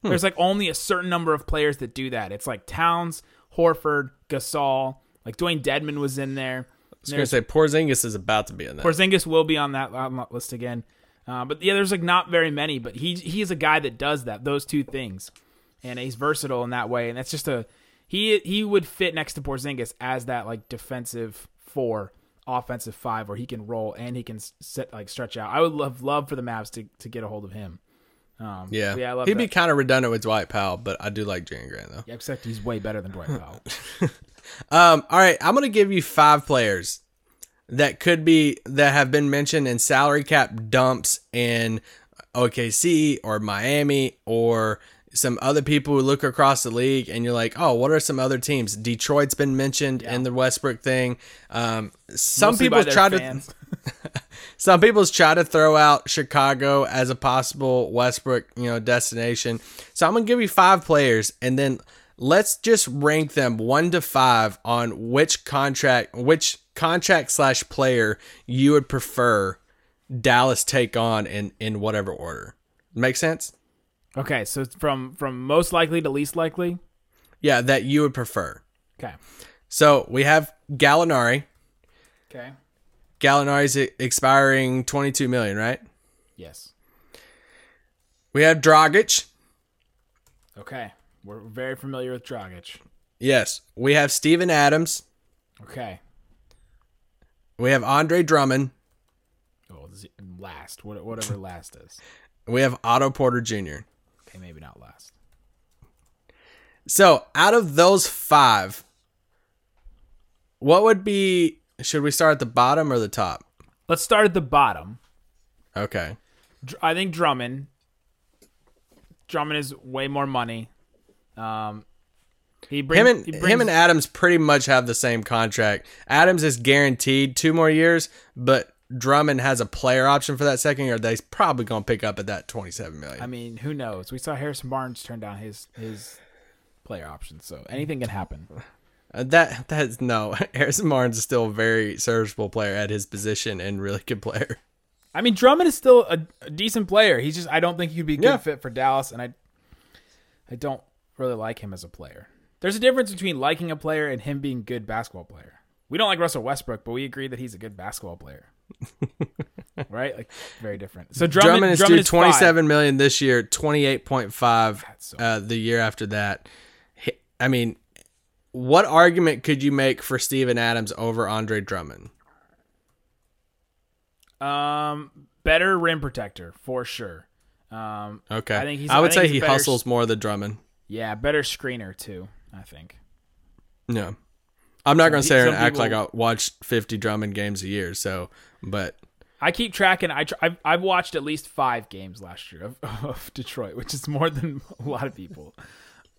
There's like only a certain number of players that do that. It's like Towns, Horford, Gasol, like Dewayne Dedmon was in there. I was gonna say Porzingis is about to be in that. Porzingis will be on that on that list again. Uh, but yeah, there's like not very many, but he he's a guy that does that, those two things, and he's versatile in that way. And that's just a he he would fit next to Porzingis as that like defensive four, offensive five, where he can roll and he can set like stretch out. I would love love for the Mavs to to get a hold of him. Um, yeah, yeah, I love he'd that. be kind of redundant with Dwight Powell, but I do like Jalen Grant though. Yeah, except he's way better than Dwight Powell. Um, all right, I'm gonna give you five players that could be that have been mentioned in salary cap dumps in OKC or Miami or some other people who look across the league and you're like, oh, what are some other teams? Detroit's been mentioned in the Westbrook thing. Um, some Mostly people their try to fans. some people's try to throw out Chicago as a possible Westbrook, you know, destination. So I'm gonna give you five players, and then let's just rank them one to five on which contract, which contract slash player you would prefer Dallas take on in in whatever order. Make sense? okay, so from from most likely to least likely. Yeah, that you would prefer. Okay. So we have Gallinari. Okay. Gallinari's expiring 22 million, right? Yes. We have Dragic. Okay. We're very familiar with Dragic. Yes. We have Steven Adams. Okay. We have Andre Drummond. Oh, last. Whatever last is. We have Otto Porter Jr. Okay, maybe not last. So, out of those five, what would be? Should we start at the bottom or the top? Let's start at the bottom. Okay. Dr- I think Drummond. Drummond is way more money. Um, he brings Him and he brings, him and Adams pretty much have the same contract. Adams is guaranteed two more years, but Drummond has a player option for that second year. That he's probably gonna pick up at that twenty-seven million. I mean, who knows? We saw Harrison Barnes turn down his his player option, so anything can happen. Uh, that that's no. Harrison Barnes is still a very serviceable player at his position and really good player. I mean, Drummond is still a, a decent player. He's just I don't think he'd be a good Yeah. fit for Dallas, and I I don't really like him as a player. There's a difference between liking a player and him being a good basketball player. We don't like Russell Westbrook, but we agree that he's a good basketball player. right? Like very different. So Drummond, Drummond, is Drummond due is twenty-seven million this year, twenty-eight point five so- uh, the year after that. I mean, what argument could you make for Steven Adams over Andre Drummond? Um, better rim protector for sure. Um, Okay, I think he's. I would think say he better- hustles more than Drummond. Yeah, better screener too. I think. Yeah, I'm not gonna say and act like I watched 50 Drummond games a year. So, but I keep tracking. I tr- I've, I've watched at least five games last year of, of Detroit, which is more than a lot of people.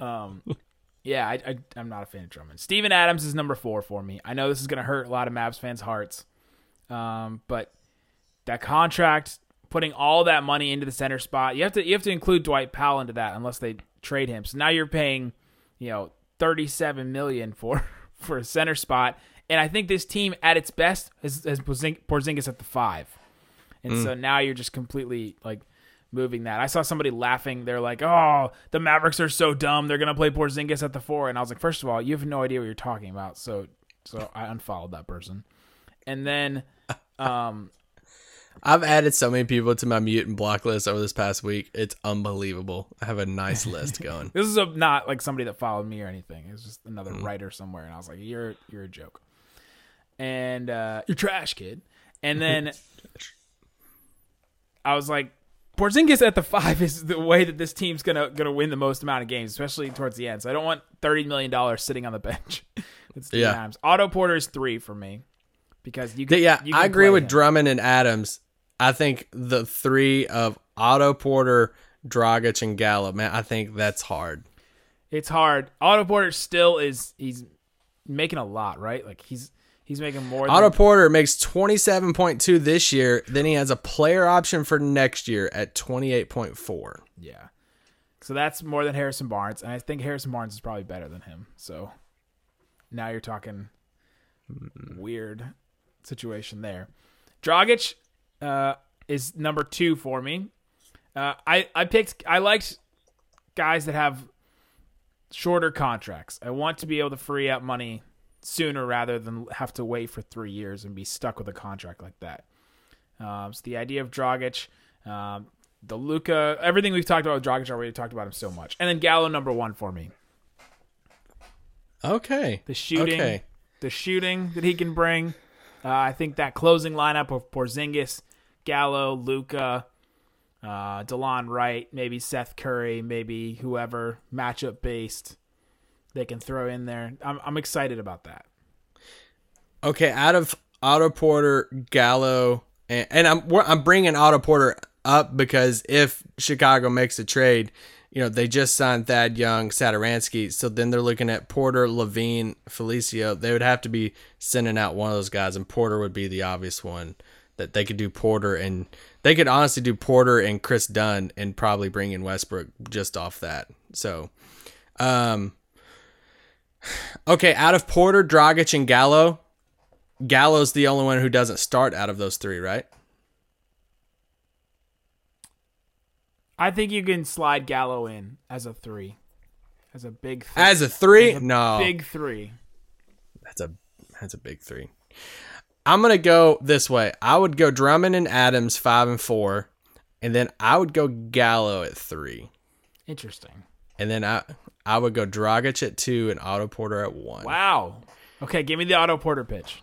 Um, yeah, I, I I'm not a fan of Drummond. Steven Adams is number four for me. I know this is gonna hurt a lot of Mavs fans' hearts, um, but that contract, putting all that money into the center spot, you have to you have to include Dwight Powell into that unless they trade him. So now you're paying, you know, 37 million for for a center spot, and I think this team at its best has, has Porzing- Porzingis at the five. And so now you're just completely like moving that. I saw somebody laughing. They're like, "Oh, the Mavericks are so dumb. They're gonna play Porzingis at the four. And I was like, first of all, you have no idea what you're talking about." So, so I unfollowed that person. And then, um, I've added so many people to my mute and block list over this past week. It's unbelievable. I have a nice list going. this is a, not like somebody that followed me or anything. It's just another writer somewhere, and I was like, "You're you're a joke." And uh, you're trash, kid. And then I was like, Porzingis at the five is the way that this team's gonna gonna win the most amount of games, especially towards the end. So I don't want thirty million dollars sitting on the bench. it's three Yeah. times. Otto Porter is three for me because you. Can, yeah, you I agree with him. Drummond and Adams. I think the three of Otto Porter, Dragic, and Gallo, man, I think that's hard. It's hard. Otto Porter still is he's making a lot, right? Like he's he's making more. Otto than, Porter makes 27.2 this year. Then he has a player option for next year at 28.4. Yeah. So that's more than Harrison Barnes, and I think Harrison Barnes is probably better than him. So now you're talking weird situation there. Dragic uh, is number two for me. Uh, I I picked I liked guys that have shorter contracts. I want to be able to free up money sooner rather than have to wait for three years and be stuck with a contract like that. Um, so the idea of Dragic, um, the Luka, everything we've talked about with Dragic already talked about him so much, and then Gallo number one for me. Okay. The shooting, Okay. the shooting that he can bring. Uh, I think that closing lineup of Porzingis, Gallo, Luka, uh, Delon Wright, maybe Seth Curry, maybe whoever matchup based they can throw in there. I'm I'm excited about that. Okay, out of Otto Porter, Gallo, and, and I'm I'm bringing Otto Porter up because if Chicago makes a trade, you know they just signed Thad Young, Satoransky, so then they're looking at Porter, LaVine, Felicio. They would have to be sending out one of those guys, and Porter would be the obvious one that they could do Porter and they could honestly do Porter and Kris Dunn and probably bring in Westbrook just off that. So, um, okay, out of Porter, Dragic, and Gallo, Gallo's the only one who doesn't start out of those three, right? I think you can slide Gallo in as a three, as a big three. As a three, As a no, big three. that's a that's a big three. I'm gonna go this way. I would go Drummond and Adams five and four, and then I would go Gallo at three, Interesting. and then I I would go Dragic at two and Otto Porter at one. Wow. Okay, give me the Otto Porter pitch.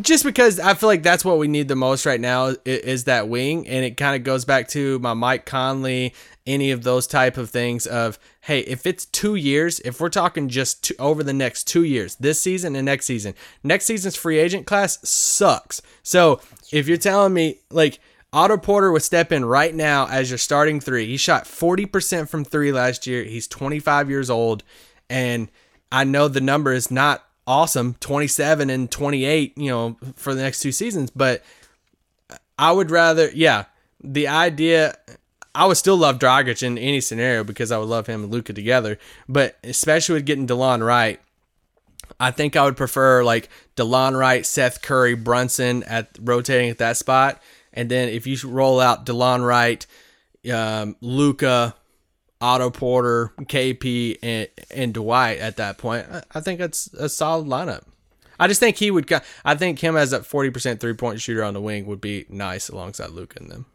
just because I feel like that's what we need the most right now is that wing, and it kind of goes back to my Mike Conley, any of those type of things. Of hey, if it's two years, if we're talking just two, over the next two years, this season and next season, next season's free agent class sucks. So if you're telling me like Otto Porter would step in right now as your starting three, he shot forty percent from three last year. He's 25 years old, and I know the number is not awesome 27 and 28 you know for the next two seasons but i would rather yeah the idea i would still love Dragic in any scenario because i would love him and luka together but especially with getting delon wright i think i would prefer like delon wright seth curry brunson at rotating at that spot and then if you roll out delon wright um, luka Otto Porter, KP, and, and Dwight at that point, I, think that's a solid lineup. I just think he would. I think him as that forty percent three point shooter on the wing would be nice alongside Luka and them.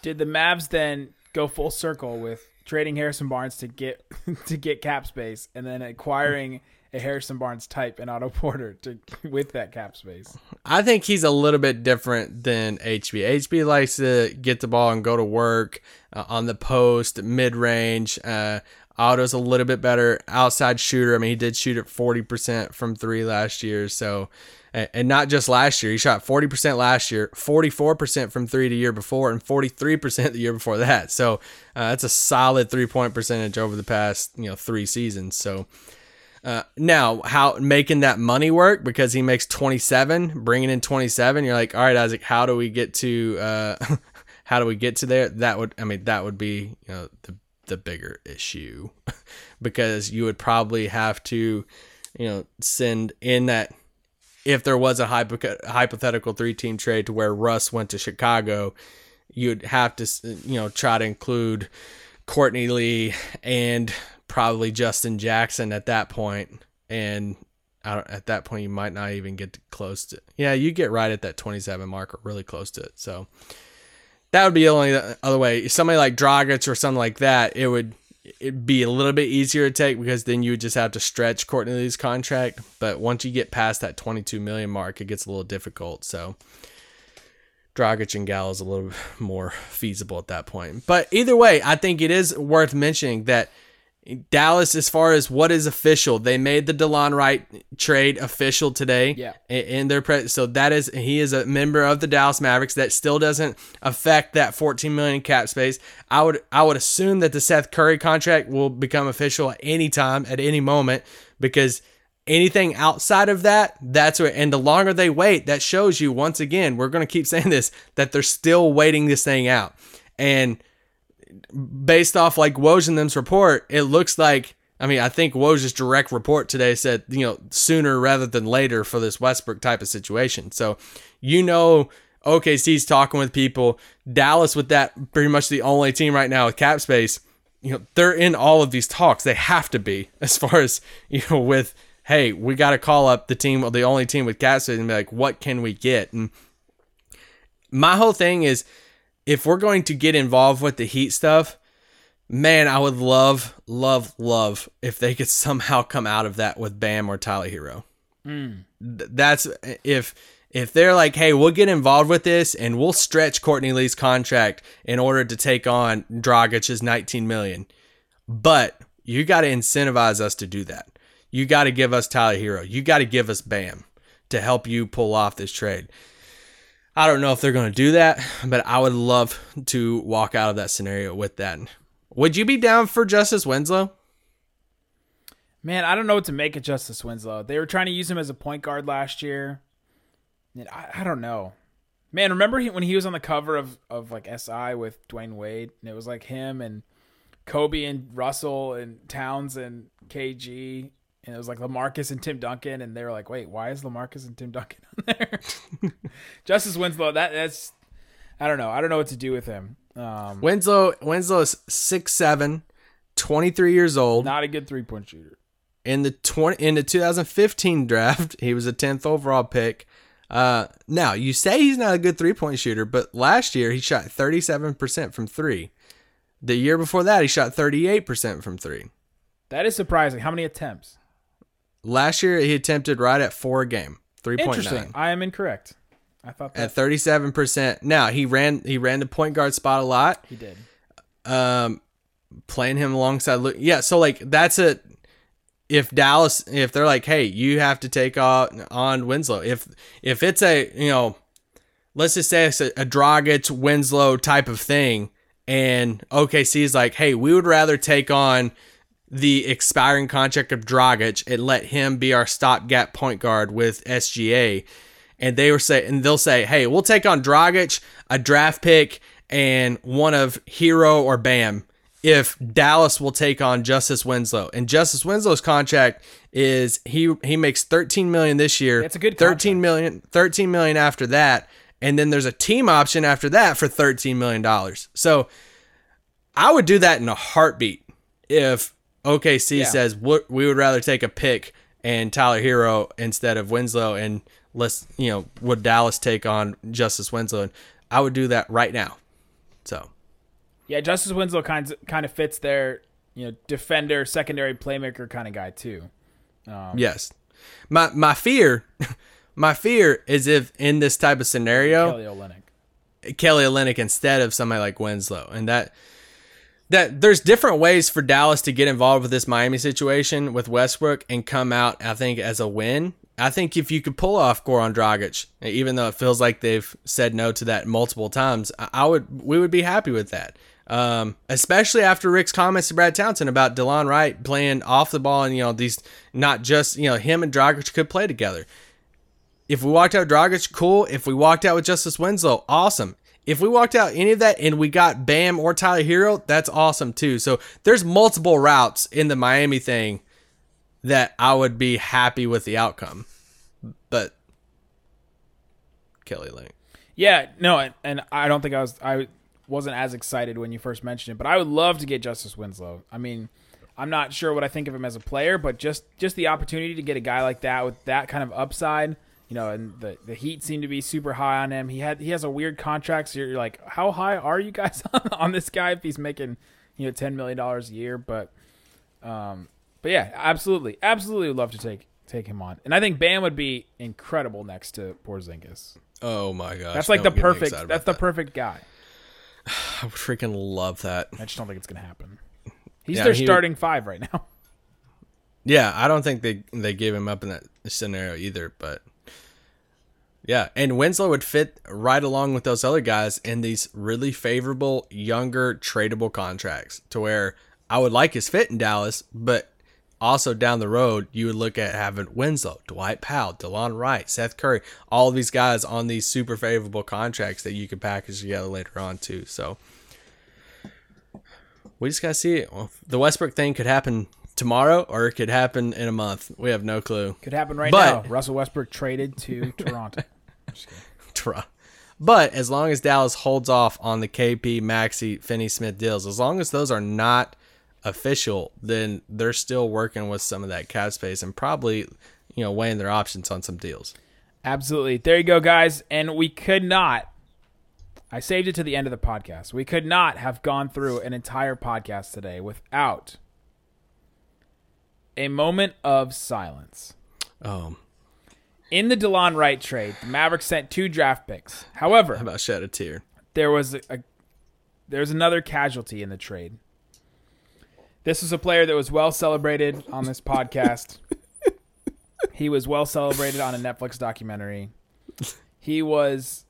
Did the Mavs then go full circle with trading Harrison Barnes to get to get cap space and then acquiring a Harrison Barnes type in Otto Porter to with that cap space? I think he's a little bit different than HB. HB likes to get the ball and go to work uh, on the post, mid range. Uh, Otto's a little bit better outside shooter. I mean, he did shoot at 40% from three last year. So, and not just last year, he shot 40% last year, 44% from three the year before, and 43% the year before that. So, uh, that's a solid three point percentage over the past, you know, three seasons. So, uh, now, how making that money work because he makes 27, bringing in 27, you're like, all right, Isaac, how do we get to, uh, how do we get to there? That would, I mean, that would be, you know, the, the bigger issue because you would probably have to, you know, send in that if there was a hypo- hypothetical three team trade to where Russ went to Chicago, you'd have to, you know, try to include Courtney Lee and probably Justin Jackson at that. And I don't, at that point, you might not even get close to. Yeah, you get right at that 27 mark or really close to it. So that would be the only other way. Somebody like Dragic or something like that, it would it'd be a little bit easier to take because then you would just have to stretch Courtney Lee's contract. But once you get past that 22 million mark, it gets a little difficult. So Dragic and Gallo is a little more feasible at that point. But either way, I think it is worth mentioning that Dallas, as far as what is official, they made the Delon Wright trade official today. Yeah. in- their pre- so that is he is a member of the Dallas Mavericks. That still doesn't affect that 14 million cap space. I would I would assume that the Seth Curry contract will become official at any time, at any moment, because anything outside of that, that's where. And the longer they wait, that shows you once again. We're going to keep saying this that they're still waiting this thing out, and based off like Woj and them's report, it looks like. I mean, I think Woj's direct report today said, you know, sooner rather than later for this Westbrook type of situation. So, you know, OKC's talking with people. Dallas with that pretty much the only team right now with cap space. you know, they're in all of these talks. They have to be as far as, you know, with, hey, we got to call up the team, the only team with cap space and be like, what can we get? And my whole thing is if we're going to get involved with the Heat stuff, man, I would love, love, love if they could somehow come out of that with Bam or Tyler Herro. Hmm. Th- That's if if they're like, hey, we'll get involved with this and we'll stretch Courtney Lee's contract in order to take on Dragic's 19 million, but you got to incentivize us to do that. You got to give us Tyler Herro. You got to give us Bam to help you pull off this trade. I don't know if they're going to do that, but I would love to walk out of that scenario with that. Would you be down for Justise Winslow? Man, I don't know what to make of Justise Winslow. They were trying to use him as a point guard last year. And I, I don't know. Man, remember he, when he was on the cover of, of like SI with Dwyane Wade? And it was like him and Kobe and Russell and Towns and KG. And it was like Lamarcus and Tim Duncan. And they were like, wait, why is Lamarcus and Tim Duncan on there? Justise Winslow, that that's, I don't know. I don't know what to do with him. Um, Winslow Winslow is 6'7", 23 years old. not a good three point shooter. in the 20 in the 2015 draft, he was a 10th overall pick. Uh, now you say he's not a good three point shooter, but last year he shot 37% from three. The year before that, he shot 38% from three. That is surprising. How many attempts? Last year, he attempted right at four a game, Interesting. 3.9 I am incorrect. I thought that at 37%. Now he ran he ran the point guard spot a lot. he did. um playing him alongside Luke. Yeah, so like that's a if Dallas if they're like, "Hey, you have to take on on Winslow." If if it's a, you know, let's just say it's a, a Dragic Winslow type of thing and OKC is like, "Hey, we would rather take on the expiring contract of Dragic and let him be our stopgap point guard with SGA." And they were say and they'll say, "Hey, we'll take on Dragic, a draft pick, and one of Herro or Bam." If Dallas will take on Justise Winslow, and Justise Winslow's contract is he he makes 13 million this year. That's a good 13 million 13 million after that, and then there's a team option after that for 13 million dollars. So I would do that in a heartbeat if OKC Yeah. says "What- we would rather take a pick and Tyler Herro instead of Winslow, and let's you know would Dallas take on Justise Winslow? And I would do that right now. So Yeah, Justise Winslow kind of, kind of fits their you know defender, secondary playmaker kind of guy too. Um, yes, my my fear, my fear is if in this type of scenario. Kelly Olynyk. Kelly Olynyk instead of somebody like Winslow, and that that there's different ways for Dallas to get involved with this Miami situation with Westbrook and come out, I think, as a win. I think if you could pull off Goran Dragic, even though it feels like they've said no to that multiple times, I would we would be happy with that. Um, especially after Rick's comments to Brad Townsend about DeLon Wright playing off the ball and you know these not just you know him and Dragic could play together. If we walked out Dragic, cool. If we walked out with Justise Winslow, awesome. If we walked out any of that and we got Bam or Tyler Herro, that's awesome too. So there's multiple routes in the Miami thing that I would be happy with the outcome. But Kelly Link. Yeah, no, and, and I don't think I was I wasn't as excited when you first mentioned it, but I would love to get Justise Winslow. I mean, I'm not sure what I think of him as a player, but just just the opportunity to get a guy like that with that kind of upside, you know, and the the Heat seem to be super high on him. He had he has a weird contract, so you're like, how high are you guys on this guy if he's making you know ten million dollars a year? But um, but yeah, absolutely, absolutely would love to take take him on, and I think Bam would be incredible next to Porzingis. Oh my gosh. That's like the don't get me perfect. That's the perfect guy. I would freaking love that. I just don't think it's gonna happen. He's Yeah, their he- starting five right now. Yeah, I don't think they they gave him up in that scenario either, but yeah, and Winslow would fit right along with those other guys in these really favorable younger tradable contracts to where I would like his fit in Dallas, but also down the road you would look at having Winslow, Dwight Powell, DeLon Wright, Seth Curry, all of these guys on these super favorable contracts that you could package together later on too. So we just gotta see it. Well, the Westbrook thing could happen tomorrow, or it could happen in a month. We have no clue. Could happen right But- now. Russell Westbrook traded to Toronto. Try. But as long as Dallas holds off on the KP, Maxi, Finney Smith deals, as long as those are not official, then they're still working with some of that cap space and probably, you know, weighing their options on some deals. Absolutely. There you go, guys. And we could not, I saved it to the end of the podcast. We could not have gone through an entire podcast today without a moment of silence. Um, In the DeLon Wright trade, the Mavericks sent two draft picks. However, how about shed a tear? there was a, a there's another casualty in the trade. This was a player that was well celebrated on this podcast. he was well celebrated on a Netflix documentary. He was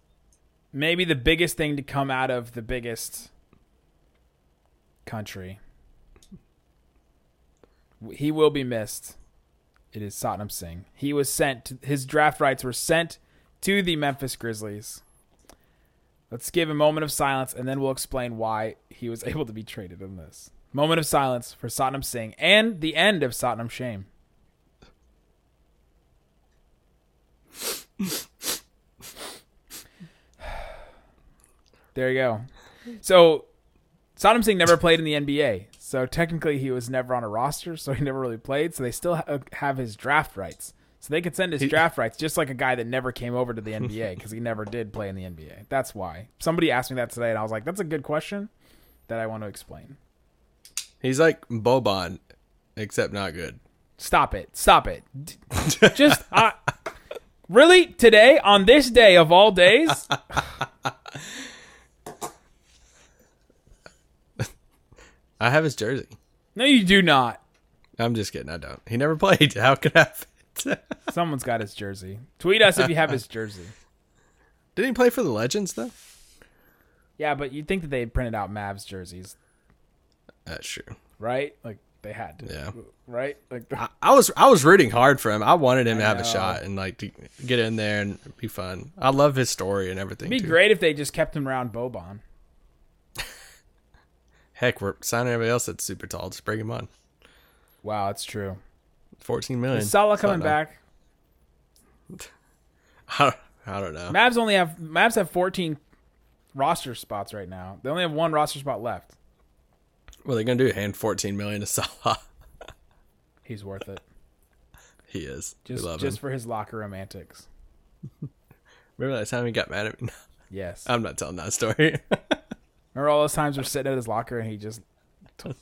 maybe the biggest thing to come out of the biggest country. He will be missed. It is Satnam Singh. He was sent. To, his draft rights were sent to the Memphis Grizzlies. Let's give a moment of silence, and then we'll explain why he was able to be traded in this. Moment of silence for Satnam Singh and the end of Satnam Shame. there you go. So, Satnam Singh never played in the NBA. So, technically, he was never on a roster, so he never really played. So, they still ha- have his draft rights. So, they could send his draft rights just like a guy that never came over to the NBA because he never did play in the NBA. That's why. Somebody asked me that today, and I was like, that's a good question that I want to explain. He's like Boban, except not good. Stop it. Stop it. Just uh, really today on this day of all days. I have his jersey. No, you do not. I'm just kidding. I don't. He never played. How could I have it? Someone's got his jersey. Tweet us if you have his jersey. Didn't he play for the Legends though? Yeah, but you'd think that they printed out Mavs jerseys, That's true. right? Like they had to. Yeah. Right? Like I, I was I was rooting hard for him. I wanted him to I have a shot and like to get in there and be fun. I love his story and everything. it'd be too. great if they just kept him around Boban. Heck, we're signing everybody else that's super tall. Just bring him on. Wow, that's true. Fourteen million. Is Salah coming back? I don't, I don't know. Mavs only have Mavs have 14 roster spots right now. They only have one roster spot left. What are they gonna do? Hand fourteen million to Salah? He's worth it. he is. Just just him. for his locker room antics. Remember that time he got mad at me? Yes. I'm not telling that story. Remember all those times we're sitting at his locker and he just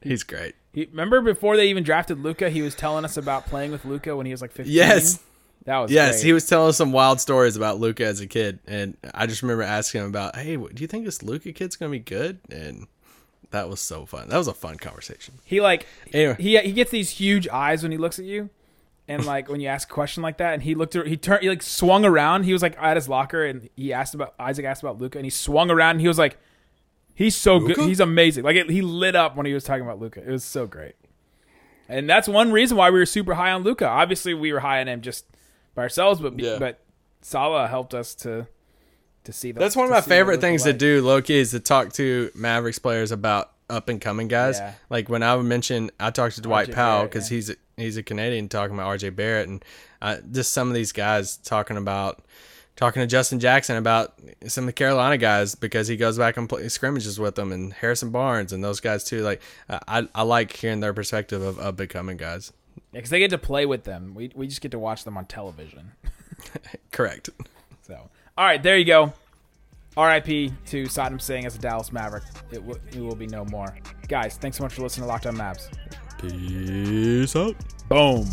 He's great. he, remember before they even drafted Luka, he was telling us about playing with Luka when he was like 15. Yes. That was Yes, great. he was telling us some wild stories about Luka as a kid, and I just remember asking him about, "Hey, what- do you think this Luka kid's gonna be good?" And that was so fun. That was a fun conversation. He like Anyway. he he gets these huge eyes when he looks at you. And like when you ask a question like that, and he looked, he turned, he like swung around. He was like at his locker, and he asked about Isaac asked about Luka, and he swung around, and he was like, "He's so good, he's amazing." Like it, he lit up when he was talking about Luka. It was so great, and that's one reason why we were super high on Luka. Obviously, we were high on him just by ourselves, but Yeah. but Salah helped us to to see the, That's one of my favorite things to do, Loki, is to talk to Mavericks players about up and coming guys. Yeah. Like when I would mention, I talked to Dwight Powell because yeah. he's he's a Canadian talking about RJ Barrett, and uh, just some of these guys talking about talking to Justin Jackson about some of the Carolina guys because he goes back and play scrimmages with them, and Harrison Barnes and those guys too. Like uh, I I like hearing their perspective of up and coming guys. because they get to play with them. We we just get to watch them on television. Correct. So, all right, there you go. R.I.P. to Satnam Singh as a Dallas Maverick. It, w- it will be no more. Guys, thanks so much for listening to Locked On Mavs. Peace out. Boom.